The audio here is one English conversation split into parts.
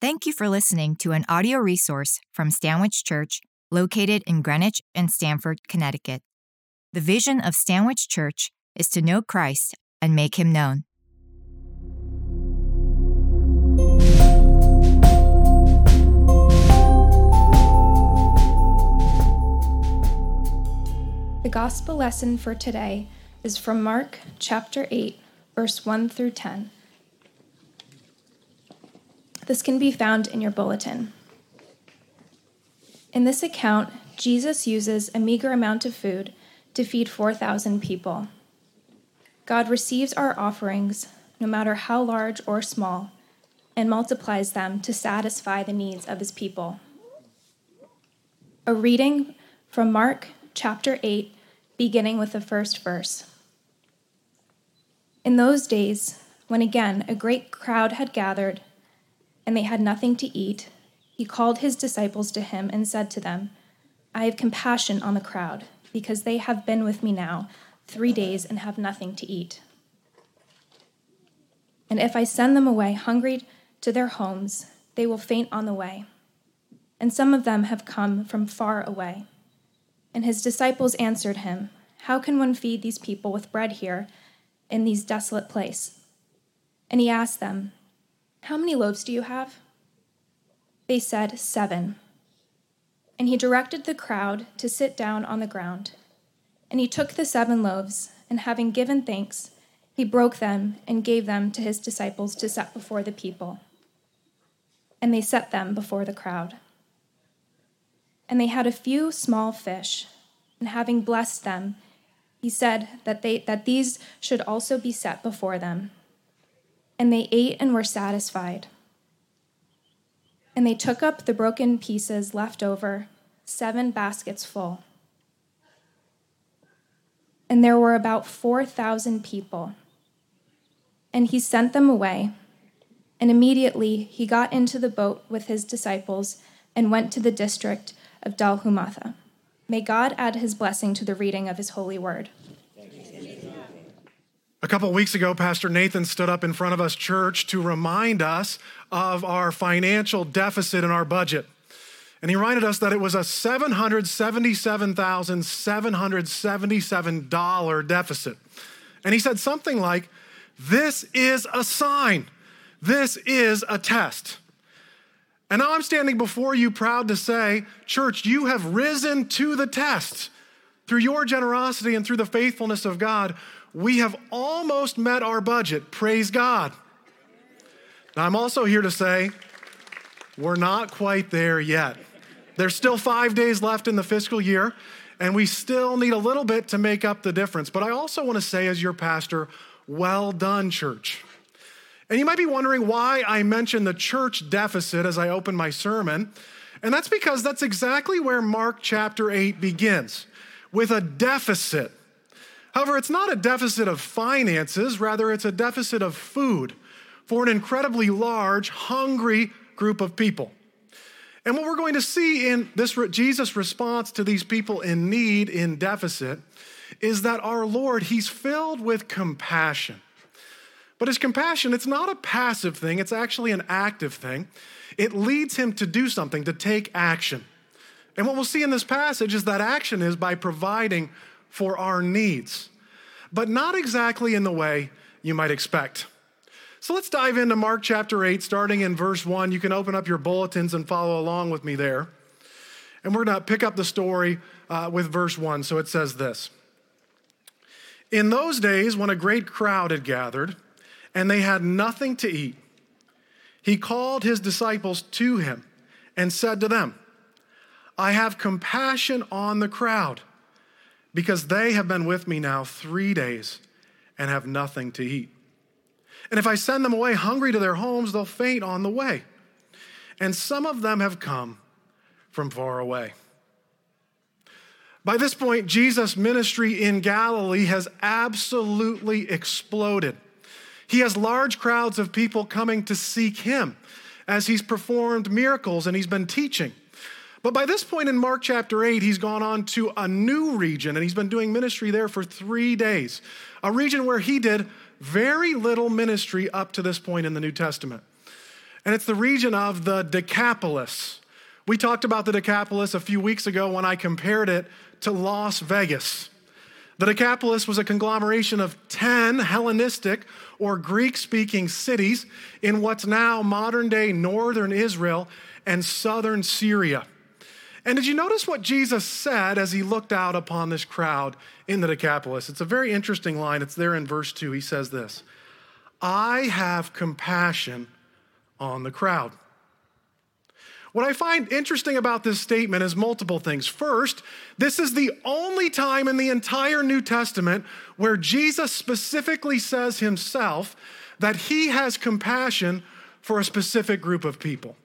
Thank you for listening to an audio resource from Stanwich Church, located in Greenwich and Stamford, Connecticut. The vision of Stanwich Church is to know Christ and make him known. The gospel lesson for today is from Mark chapter 8, verse 1 through 10. This can be found in your bulletin. In this account, Jesus uses a meager amount of food to feed 4,000 people. God receives our offerings, no matter how large or small, and multiplies them to satisfy the needs of his people. A reading from Mark chapter 8, beginning with the first verse. In those days, when again a great crowd had gathered, and they had nothing to eat, he called his disciples to him and said to them, I have compassion on the crowd, because they have been with me now three days and have nothing to eat. And if I send them away hungry to their homes, they will faint on the way. And some of them have come from far away. And his disciples answered him, How can one feed these people with bread here in these desolate place? And he asked them, How many loaves do you have? They said, Seven. And he directed the crowd to sit down on the ground. And he took the seven loaves, and having given thanks, he broke them and gave them to his disciples to set before the people. And they set them before the crowd. And they had a few small fish, and having blessed them, he said that, they, that these should also be set before them. And they ate and were satisfied. And they took up the broken pieces left over, seven baskets full. And there were about 4,000 people. And he sent them away. And immediately he got into the boat with his disciples and went to the district of Dalmanutha. May God add his blessing to the reading of his holy word. A couple weeks ago, Pastor Nathan stood up in front of us, church, to remind us of our financial deficit in our budget. And he reminded us that it was a $777,777 deficit. And he said something like, This is a sign, this is a test. And now I'm standing before you proud to say, Church, you have risen to the test. Through your generosity and through the faithfulness of God, we have almost met our budget. Praise God. Now, I'm also here to say, we're not quite there yet. There's still five days left in the fiscal year, and we still need a little bit to make up the difference. But I also want to say, as your pastor, well done, church. And you might be wondering why I mentioned the church deficit as I open my sermon. And that's because that's exactly where Mark chapter 8 begins with a deficit. However, it's not a deficit of finances, rather, it's a deficit of food for an incredibly large, hungry group of people. And what we're going to see in this Jesus' response to these people in need, in deficit, is that our Lord, He's filled with compassion. But his compassion, it's not a passive thing, it's actually an active thing. It leads him to do something, to take action. And what we'll see in this passage is that action is by providing for our needs, but not exactly in the way you might expect. So let's dive into Mark chapter 8, starting in verse 1. You can open up your bulletins and follow along with me there. And we're going to pick up the story uh, with verse 1. So it says this In those days, when a great crowd had gathered, and they had nothing to eat. He called his disciples to him and said to them, I have compassion on the crowd because they have been with me now three days and have nothing to eat. And if I send them away hungry to their homes, they'll faint on the way. And some of them have come from far away. By this point, Jesus' ministry in Galilee has absolutely exploded. He has large crowds of people coming to seek him as he's performed miracles and he's been teaching. But by this point in Mark chapter 8, he's gone on to a new region and he's been doing ministry there for three days, a region where he did very little ministry up to this point in the New Testament. and it's the region of the Decapolis. We talked about the Decapolis a few weeks ago when I compared it to Las Vegas. The Decapolis was a conglomeration of 10 Hellenistic or Greek speaking cities in what's now modern day northern Israel and southern Syria. And did you notice what Jesus said as he looked out upon this crowd in the Decapolis? It's a very interesting line. It's there in verse 2. He says this I have compassion on the crowd. What I find interesting about this statement is multiple things. First, this is the only time in the entire New Testament where Jesus specifically says himself that he has compassion for a specific group of people.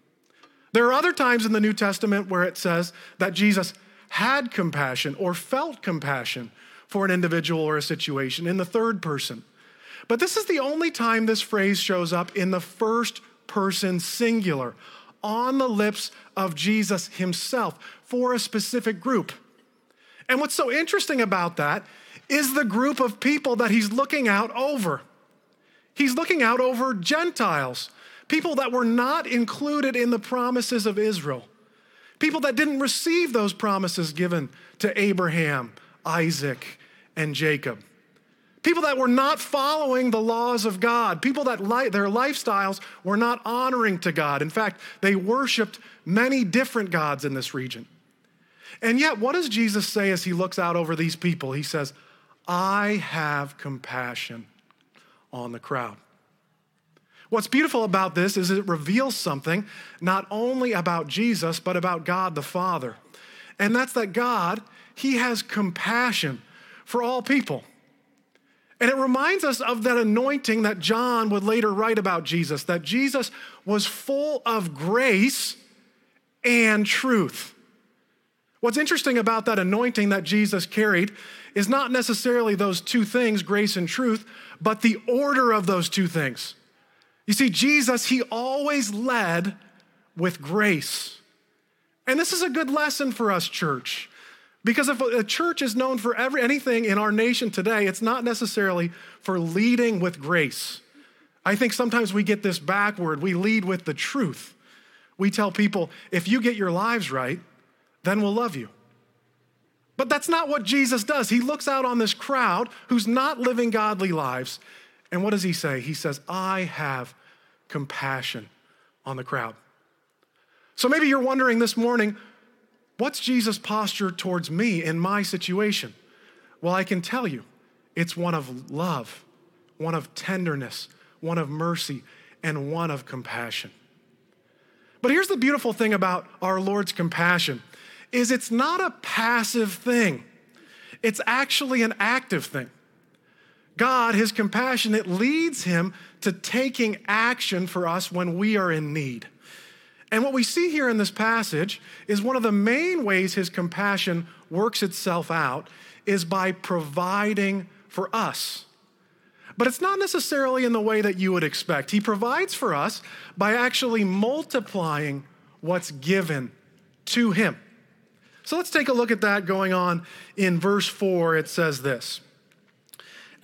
There are other times in the New Testament where it says that Jesus had compassion or felt compassion for an individual or a situation in the third person. But this is the only time this phrase shows up in the first person singular on the lips of Jesus himself for a specific group. And what's so interesting about that is the group of people that he's looking out over. He's looking out over Gentiles, people that were not included in the promises of Israel, people that didn't receive those promises given to Abraham, Isaac, and Jacob people that were not following the laws of God, people that li- their lifestyles were not honoring to God. In fact, they worshiped many different gods in this region. And yet, what does Jesus say as he looks out over these people? He says, I have compassion on the crowd. What's beautiful about this is it reveals something not only about Jesus, but about God the Father. And that's that God, He has compassion for all people. And it reminds us of that anointing that John would later write about Jesus, that Jesus was full of grace and truth. What's interesting about that anointing that Jesus carried is not necessarily those two things, grace and truth, but the order of those two things. You see, Jesus, he always led with grace. And this is a good lesson for us, church. Because if a church is known for every, anything in our nation today, it's not necessarily for leading with grace. I think sometimes we get this backward. We lead with the truth. We tell people, if you get your lives right, then we'll love you. But that's not what Jesus does. He looks out on this crowd who's not living godly lives. And what does he say? He says, I have compassion on the crowd. So maybe you're wondering this morning, What's Jesus' posture towards me in my situation? Well, I can tell you it's one of love, one of tenderness, one of mercy, and one of compassion. But here's the beautiful thing about our Lord's compassion is it's not a passive thing. It's actually an active thing. God, his compassion, it leads him to taking action for us when we are in need. And what we see here in this passage is one of the main ways his compassion works itself out is by providing for us. But it's not necessarily in the way that you would expect. He provides for us by actually multiplying what's given to him. So let's take a look at that going on in verse 4. It says this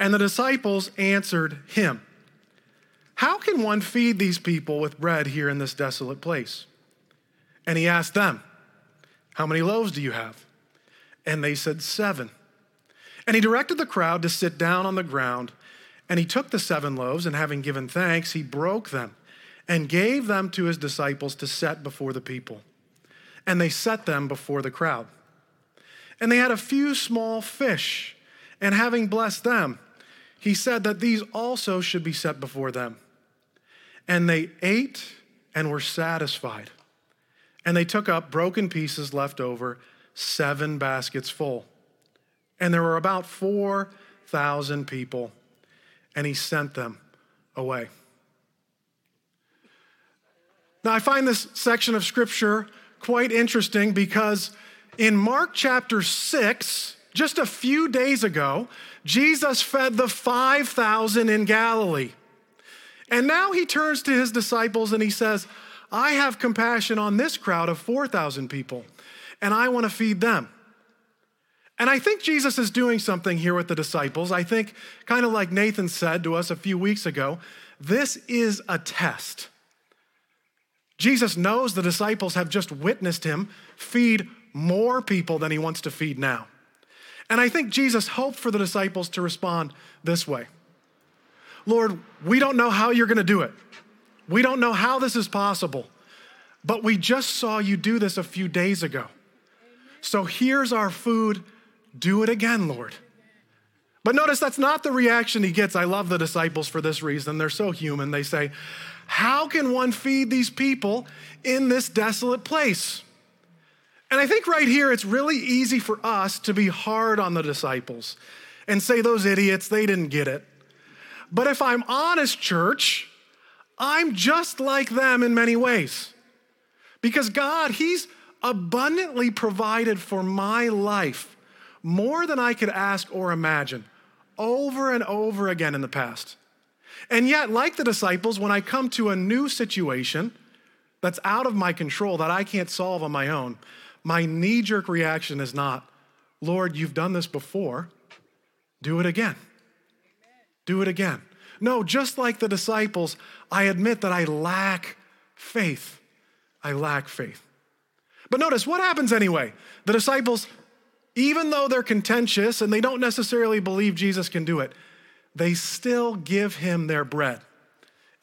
And the disciples answered him. How can one feed these people with bread here in this desolate place? And he asked them, How many loaves do you have? And they said, Seven. And he directed the crowd to sit down on the ground. And he took the seven loaves, and having given thanks, he broke them and gave them to his disciples to set before the people. And they set them before the crowd. And they had a few small fish, and having blessed them, he said that these also should be set before them. And they ate and were satisfied. And they took up broken pieces left over, seven baskets full. And there were about 4,000 people, and he sent them away. Now, I find this section of scripture quite interesting because in Mark chapter 6, just a few days ago, Jesus fed the 5,000 in Galilee. And now he turns to his disciples and he says, I have compassion on this crowd of 4,000 people, and I want to feed them. And I think Jesus is doing something here with the disciples. I think, kind of like Nathan said to us a few weeks ago, this is a test. Jesus knows the disciples have just witnessed him feed more people than he wants to feed now. And I think Jesus hoped for the disciples to respond this way Lord, we don't know how you're going to do it. We don't know how this is possible, but we just saw you do this a few days ago. So here's our food. Do it again, Lord. But notice that's not the reaction he gets. I love the disciples for this reason. They're so human. They say, How can one feed these people in this desolate place? And I think right here it's really easy for us to be hard on the disciples and say, Those idiots, they didn't get it. But if I'm honest, church, I'm just like them in many ways. Because God, He's abundantly provided for my life more than I could ask or imagine over and over again in the past. And yet, like the disciples, when I come to a new situation that's out of my control, that I can't solve on my own, my knee jerk reaction is not, Lord, you've done this before, do it again. Do it again. No, just like the disciples, I admit that I lack faith. I lack faith. But notice what happens anyway. The disciples even though they're contentious and they don't necessarily believe Jesus can do it, they still give him their bread.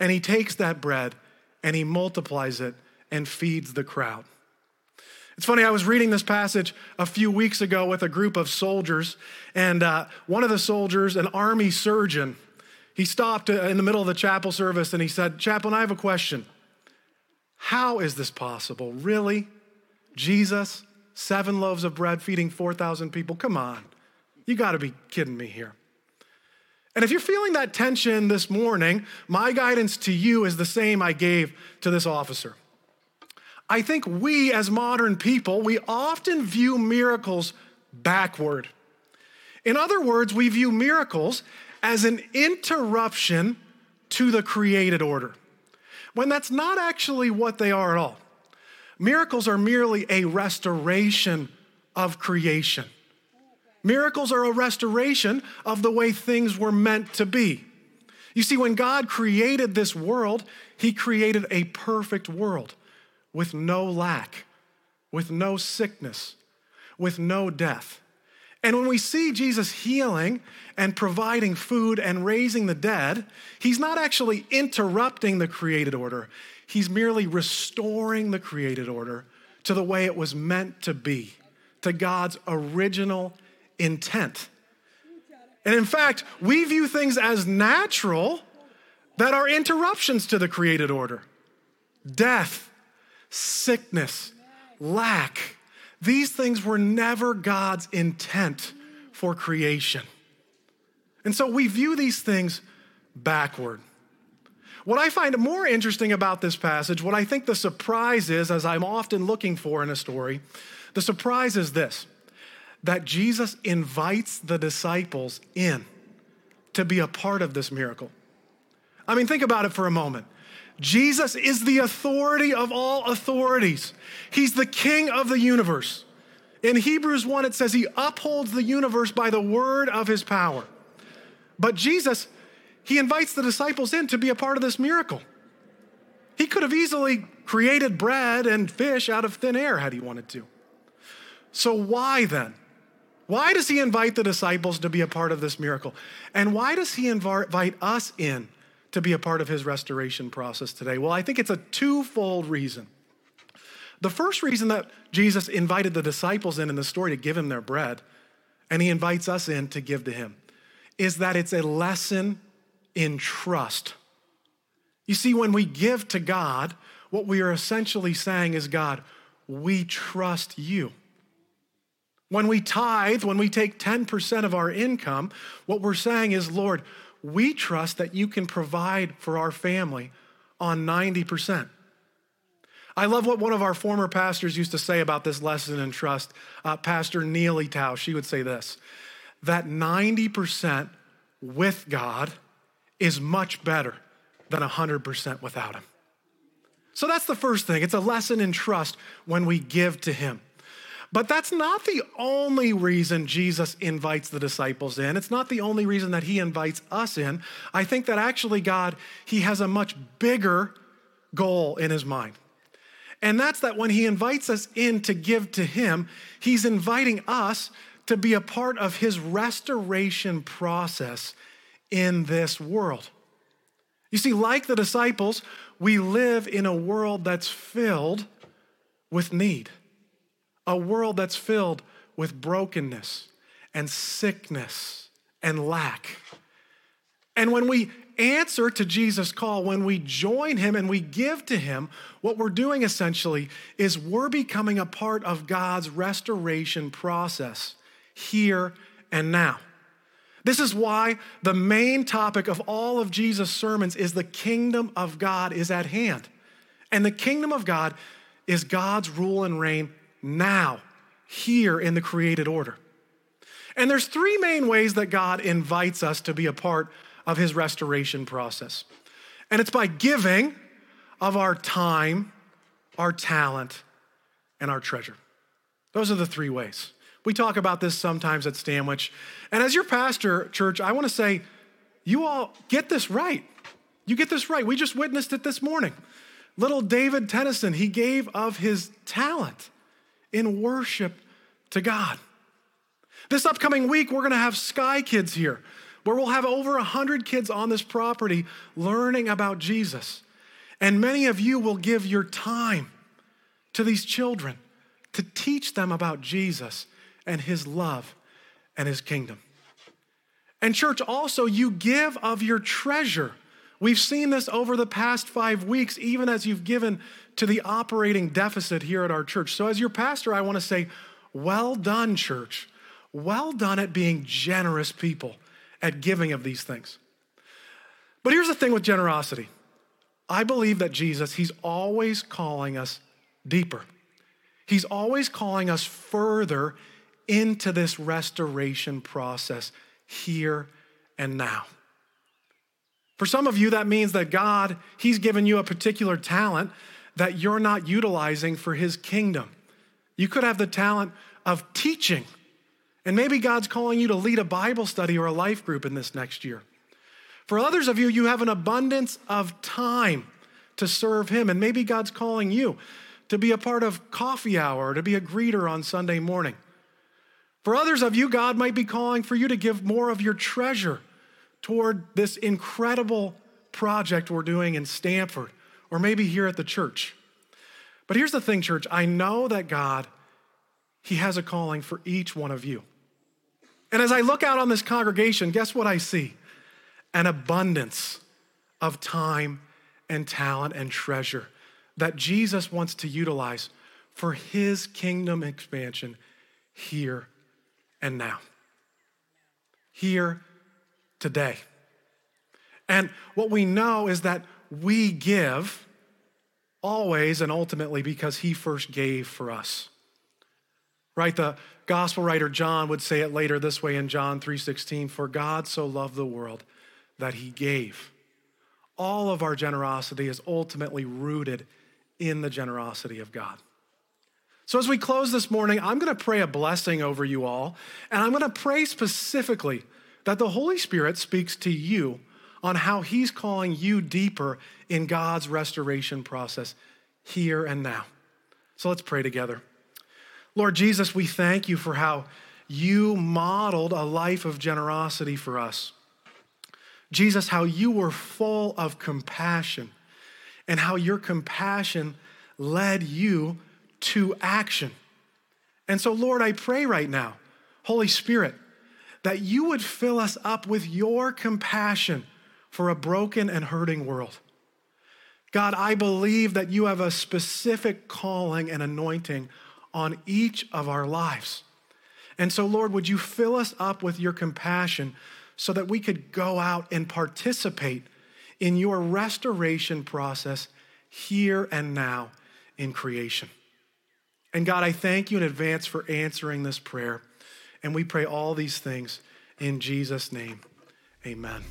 And he takes that bread and he multiplies it and feeds the crowd. It's funny, I was reading this passage a few weeks ago with a group of soldiers, and uh, one of the soldiers, an army surgeon, he stopped uh, in the middle of the chapel service and he said, Chaplain, I have a question. How is this possible? Really? Jesus, seven loaves of bread feeding 4,000 people. Come on. You got to be kidding me here. And if you're feeling that tension this morning, my guidance to you is the same I gave to this officer. I think we as modern people, we often view miracles backward. In other words, we view miracles as an interruption to the created order, when that's not actually what they are at all. Miracles are merely a restoration of creation. Miracles are a restoration of the way things were meant to be. You see, when God created this world, He created a perfect world with no lack, with no sickness, with no death. And when we see Jesus healing and providing food and raising the dead, He's not actually interrupting the created order. He's merely restoring the created order to the way it was meant to be, to God's original intent. And in fact, we view things as natural that are interruptions to the created order death, sickness, lack. These things were never God's intent for creation. And so we view these things backward. What I find more interesting about this passage, what I think the surprise is, as I'm often looking for in a story, the surprise is this that Jesus invites the disciples in to be a part of this miracle. I mean, think about it for a moment. Jesus is the authority of all authorities, He's the king of the universe. In Hebrews 1, it says He upholds the universe by the word of His power. But Jesus he invites the disciples in to be a part of this miracle. He could have easily created bread and fish out of thin air had he wanted to. So, why then? Why does he invite the disciples to be a part of this miracle? And why does he invite us in to be a part of his restoration process today? Well, I think it's a twofold reason. The first reason that Jesus invited the disciples in in the story to give him their bread, and he invites us in to give to him, is that it's a lesson in trust. You see, when we give to God, what we are essentially saying is, God, we trust you. When we tithe, when we take 10% of our income, what we're saying is, Lord, we trust that you can provide for our family on 90%. I love what one of our former pastors used to say about this lesson in trust. Uh, Pastor Neely Tao, she would say this that 90% with God is much better than 100% without Him. So that's the first thing. It's a lesson in trust when we give to Him. But that's not the only reason Jesus invites the disciples in. It's not the only reason that He invites us in. I think that actually God, He has a much bigger goal in His mind. And that's that when he invites us in to give to him, he's inviting us to be a part of his restoration process in this world. You see, like the disciples, we live in a world that's filled with need, a world that's filled with brokenness and sickness and lack. And when we answer to Jesus' call, when we join him and we give to him, what we're doing essentially is we're becoming a part of God's restoration process here and now. This is why the main topic of all of Jesus' sermons is the kingdom of God is at hand. And the kingdom of God is God's rule and reign now, here in the created order. And there's three main ways that God invites us to be a part of his restoration process. And it's by giving of our time, our talent, and our treasure. Those are the three ways. We talk about this sometimes at Stanwich. And as your pastor, church, I want to say, you all get this right. You get this right. We just witnessed it this morning. Little David Tennyson, he gave of his talent in worship to God. This upcoming week, we're going to have Sky Kids here, where we'll have over 100 kids on this property learning about Jesus. And many of you will give your time to these children to teach them about Jesus and his love and his kingdom. And, church, also, you give of your treasure. We've seen this over the past five weeks, even as you've given to the operating deficit here at our church. So, as your pastor, I want to say, well done, church. Well done at being generous people, at giving of these things. But here's the thing with generosity I believe that Jesus, He's always calling us deeper. He's always calling us further into this restoration process here and now. For some of you, that means that God, He's given you a particular talent that you're not utilizing for His kingdom. You could have the talent of teaching, and maybe God's calling you to lead a Bible study or a life group in this next year. For others of you, you have an abundance of time to serve Him, and maybe God's calling you to be a part of coffee hour, to be a greeter on Sunday morning. For others of you, God might be calling for you to give more of your treasure toward this incredible project we're doing in Stamford or maybe here at the church. But here's the thing, church I know that God, He has a calling for each one of you. And as I look out on this congregation, guess what I see? An abundance of time and talent and treasure that Jesus wants to utilize for His kingdom expansion here and now. Here, today. And what we know is that we give always and ultimately because he first gave for us. Right? The gospel writer John would say it later this way in John 3:16, "For God so loved the world that he gave." All of our generosity is ultimately rooted in the generosity of God. So, as we close this morning, I'm going to pray a blessing over you all, and I'm going to pray specifically that the Holy Spirit speaks to you on how He's calling you deeper in God's restoration process here and now. So, let's pray together. Lord Jesus, we thank you for how you modeled a life of generosity for us. Jesus, how you were full of compassion and how your compassion led you to action. And so, Lord, I pray right now, Holy Spirit, that you would fill us up with your compassion for a broken and hurting world. God, I believe that you have a specific calling and anointing on each of our lives. And so, Lord, would you fill us up with your compassion so that we could go out and participate in your restoration process here and now in creation? And God, I thank you in advance for answering this prayer. And we pray all these things in Jesus' name. Amen.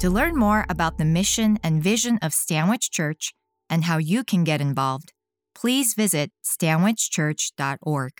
To learn more about the mission and vision of Stanwich Church and how you can get involved, please visit stanwichchurch.org.